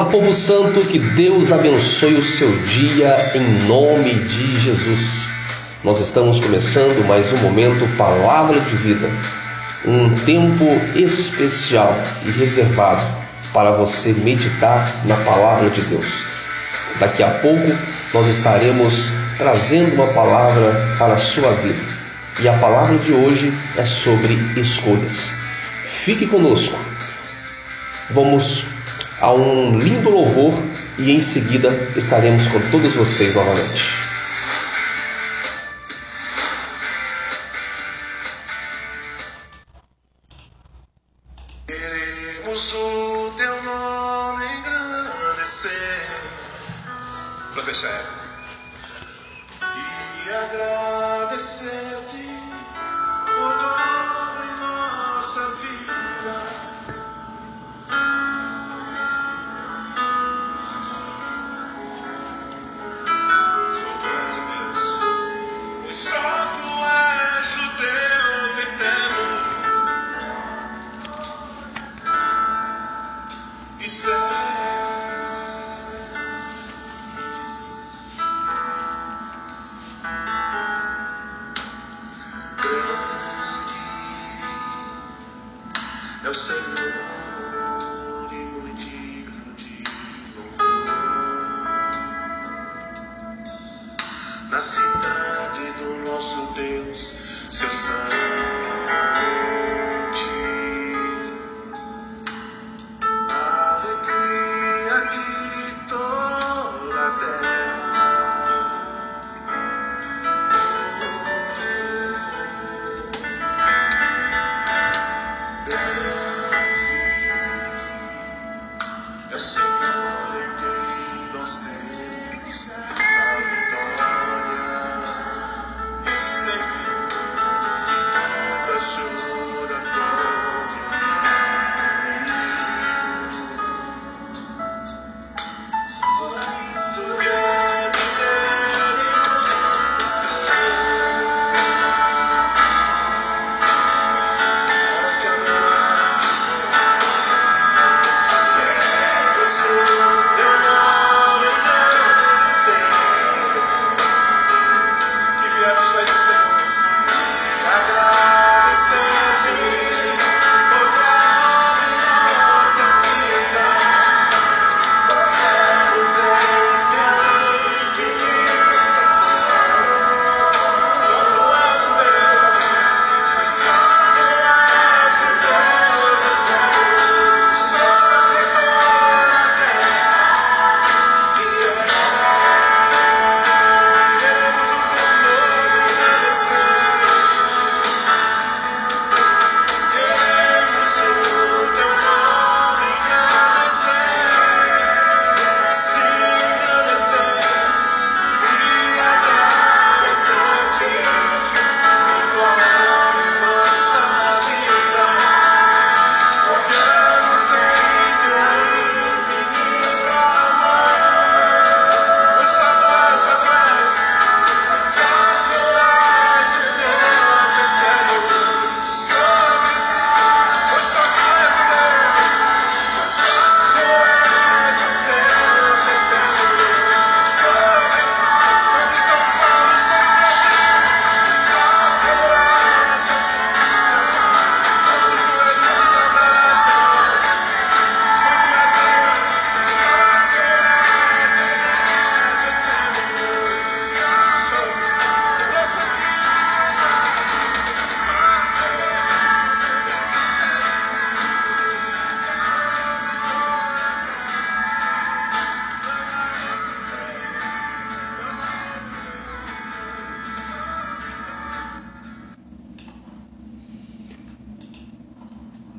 Olá, povo santo, que Deus abençoe o seu dia em nome de Jesus. Nós estamos começando mais um momento Palavra de Vida, um tempo especial e reservado para você meditar na palavra de Deus. Daqui a pouco nós estaremos trazendo uma palavra para a sua vida. E a palavra de hoje é sobre escolhas. Fique conosco. Vamos a um lindo louvor e em seguida estaremos com todos vocês novamente. Agradecer-te o Senhor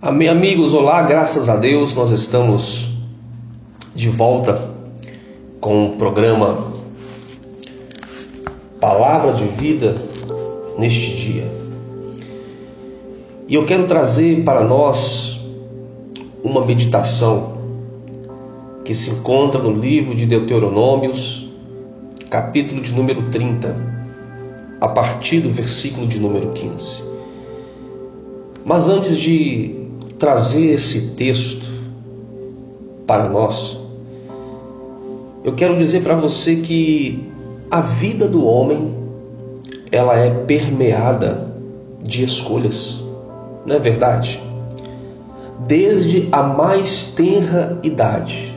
Amém, amigos. Olá, graças a Deus, nós estamos de volta com o programa Palavra de Vida neste dia. E eu quero trazer para nós uma meditação que se encontra no livro de Deuteronômios, capítulo de número 30, a partir do versículo de número 15. Mas antes de trazer esse texto para nós, eu quero dizer para você que a vida do homem ela é permeada de escolhas, não é verdade? Desde a mais tenra idade,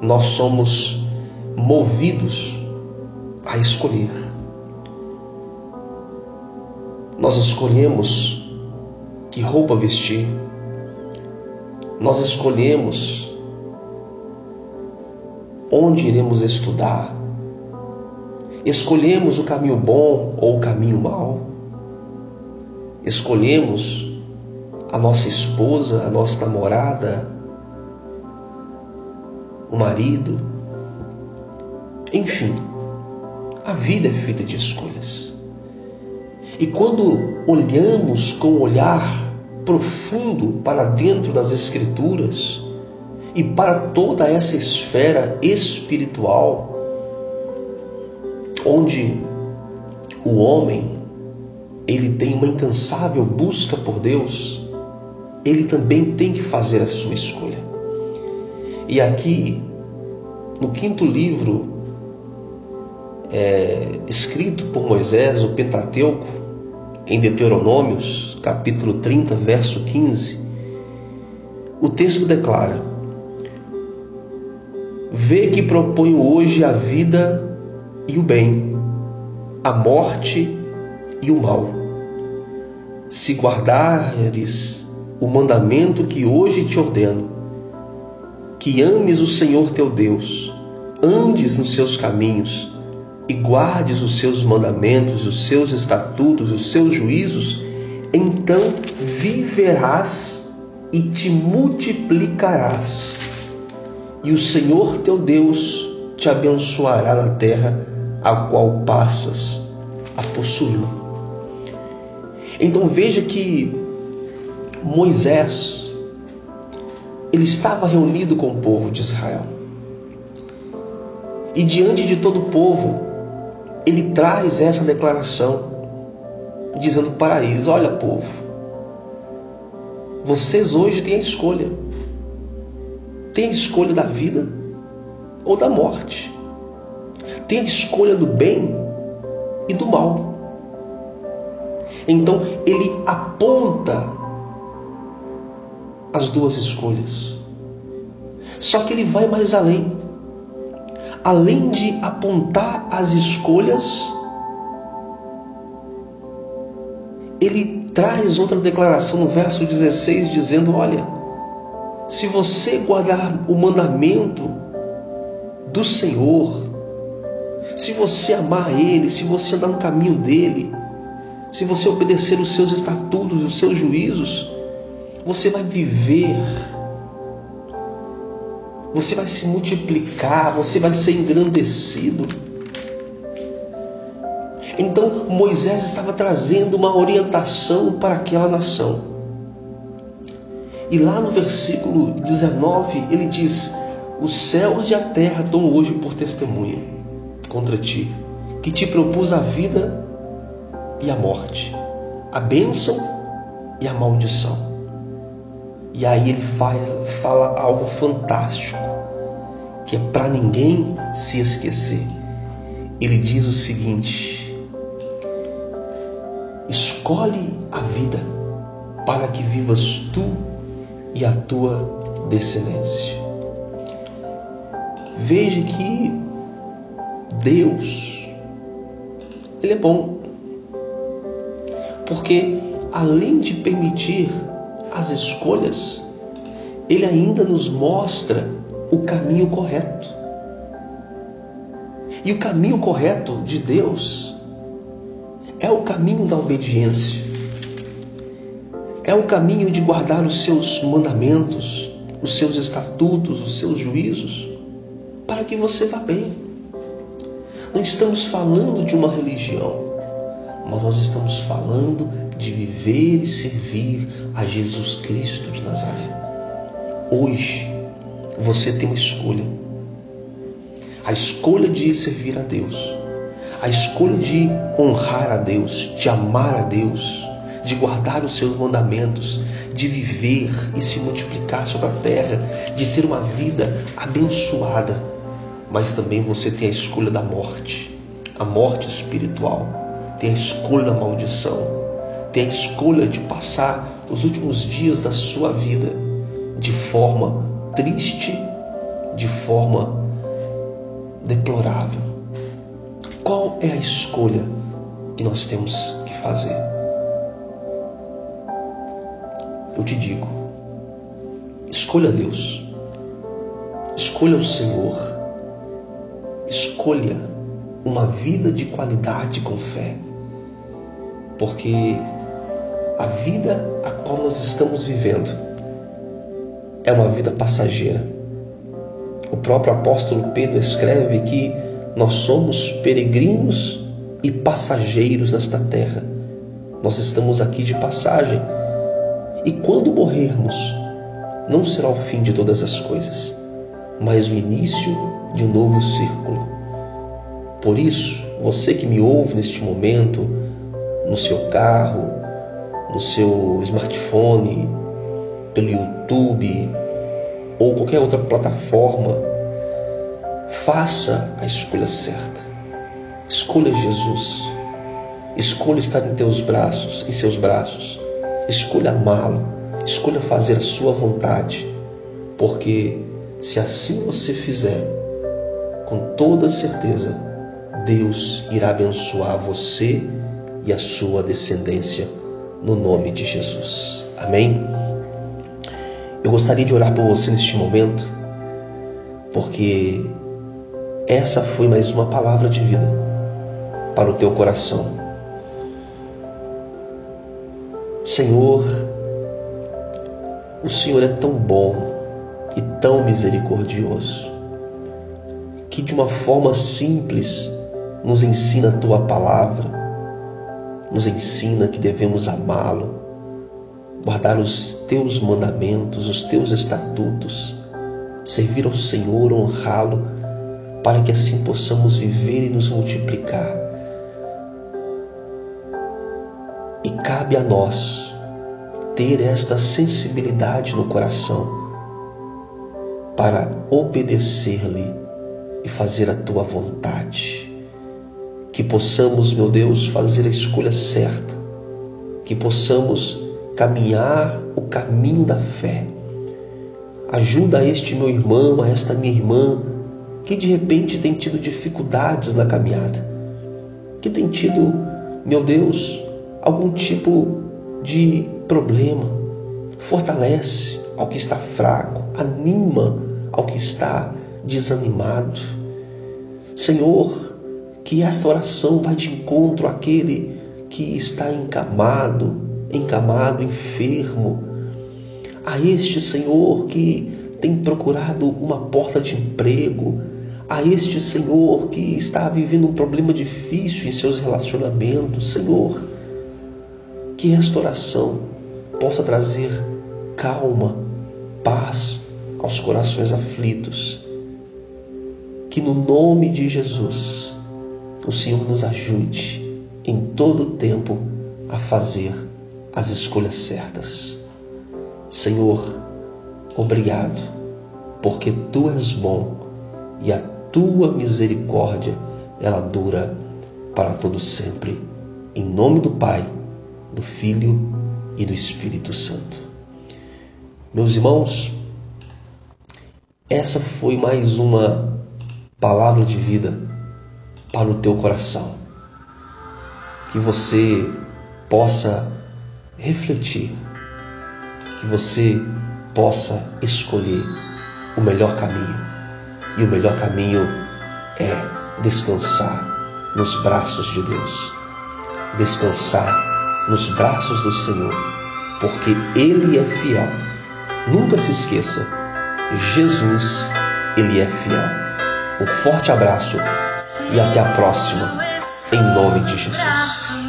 nós somos movidos a escolher. Nós escolhemos que roupa vestir, nós escolhemos onde iremos estudar, escolhemos o caminho bom ou o caminho mau, escolhemos a nossa esposa, a nossa namorada, o marido, enfim, a vida é feita de escolhas. E quando olhamos com um olhar profundo para dentro das Escrituras e para toda essa esfera espiritual, onde o homem ele tem uma incansável busca por Deus, ele também tem que fazer a sua escolha. E aqui, no quinto livro, é, escrito por Moisés, o Pentateuco, em Deuteronômios, capítulo 30, verso 15, o texto declara: Vê que proponho hoje a vida e o bem, a morte e o mal. Se guardares o mandamento que hoje te ordeno, que ames o Senhor teu Deus, andes nos seus caminhos e guardes os seus mandamentos, os seus estatutos, os seus juízos, então viverás e te multiplicarás. E o Senhor teu Deus te abençoará na terra a qual passas a possuí-la. Então veja que Moisés, ele estava reunido com o povo de Israel. E diante de todo o povo, ele traz essa declaração, dizendo para eles: Olha, povo, vocês hoje têm a escolha. Tem a escolha da vida ou da morte. Tem a escolha do bem e do mal. Então ele aponta as duas escolhas. Só que ele vai mais além. Além de apontar as escolhas, ele traz outra declaração no verso 16, dizendo: Olha, se você guardar o mandamento do Senhor, se você amar Ele, se você andar no caminho dele, se você obedecer os seus estatutos, os seus juízos, você vai viver, você vai se multiplicar, você vai ser engrandecido. Então Moisés estava trazendo uma orientação para aquela nação. E lá no versículo 19 ele diz: Os céus e a terra dão hoje por testemunha contra ti, que te propus a vida e a morte, a bênção e a maldição. E aí ele faz, fala algo fantástico, que é para ninguém se esquecer. Ele diz o seguinte: escolhe a vida para que vivas tu e a tua descendência. Veja que Deus, Ele é bom, porque além de permitir as escolhas, ele ainda nos mostra o caminho correto. E o caminho correto de Deus é o caminho da obediência, é o caminho de guardar os seus mandamentos, os seus estatutos, os seus juízos, para que você vá bem. Não estamos falando de uma religião, mas nós estamos falando de viver e servir a Jesus Cristo de Nazaré. Hoje, você tem uma escolha. A escolha de servir a Deus, a escolha de honrar a Deus, de amar a Deus, de guardar os seus mandamentos, de viver e se multiplicar sobre a terra, de ter uma vida abençoada. mas também você tem a escolha da morte, a morte espiritual, tem a escolha da maldição, tem a escolha de passar os últimos dias da sua vida de forma triste, de forma deplorável. Qual é a escolha que nós temos que fazer? Eu te digo, escolha Deus, escolha o Senhor, escolha uma vida de qualidade com fé, porque a vida a qual nós estamos vivendo é uma vida passageira. O próprio apóstolo Pedro escreve que nós somos peregrinos e passageiros nesta terra. Nós estamos aqui de passagem. E quando morrermos, não será o fim de todas as coisas, mas o início de um novo círculo. Por isso, você que me ouve neste momento, no seu carro, no seu smartphone, pelo YouTube ou qualquer outra plataforma, faça a escolha certa. Escolha Jesus. Escolha estar em teus braços, em seus braços. Escolha amá-lo. Escolha fazer a sua vontade. Porque se assim você fizer, com toda certeza, Deus irá abençoar você e a sua descendência no nome de Jesus. Amém? Eu gostaria de orar por você neste momento, porque essa foi mais uma palavra de vida para o teu coração. Senhor, o Senhor é tão bom e tão misericordioso, que de uma forma simples nos ensina a tua palavra, nos ensina que devemos amá-lo, guardar os teus mandamentos, os teus estatutos, servir ao Senhor, honrá-lo, para que assim possamos viver e nos multiplicar. E cabe a nós ter esta sensibilidade no coração para obedecer-lhe e fazer a tua vontade. Que possamos, meu Deus, fazer a escolha certa, que possamos caminhar o caminho da fé. Ajuda este meu irmão, a esta minha irmã, que de repente tem tido dificuldades na caminhada, que tem tido, meu Deus, algum tipo de problema. Fortalece ao que está fraco, anima ao que está desanimado. Senhor, que esta oração vá de encontro àquele que está encamado, encamado, enfermo. A este Senhor que tem procurado uma porta de emprego, a este Senhor que está vivendo um problema difícil em seus relacionamentos, Senhor, que esta oração possa trazer calma, paz aos corações aflitos. Que no nome de Jesus o Senhor nos ajude em todo o tempo a fazer as escolhas certas. Senhor, obrigado, porque tu és bom e a tua misericórdia ela dura para todo sempre. Em nome do Pai, do Filho e do Espírito Santo. Meus irmãos, essa foi mais uma palavra de vida para o teu coração. Que você possa refletir, que você possa escolher o melhor caminho. E o melhor caminho é descansar nos braços de Deus. Descansar nos braços do Senhor, porque Ele é fiel. Nunca se esqueça, Jesus, Ele é fiel. Um forte abraço e até a próxima, em nome de Jesus.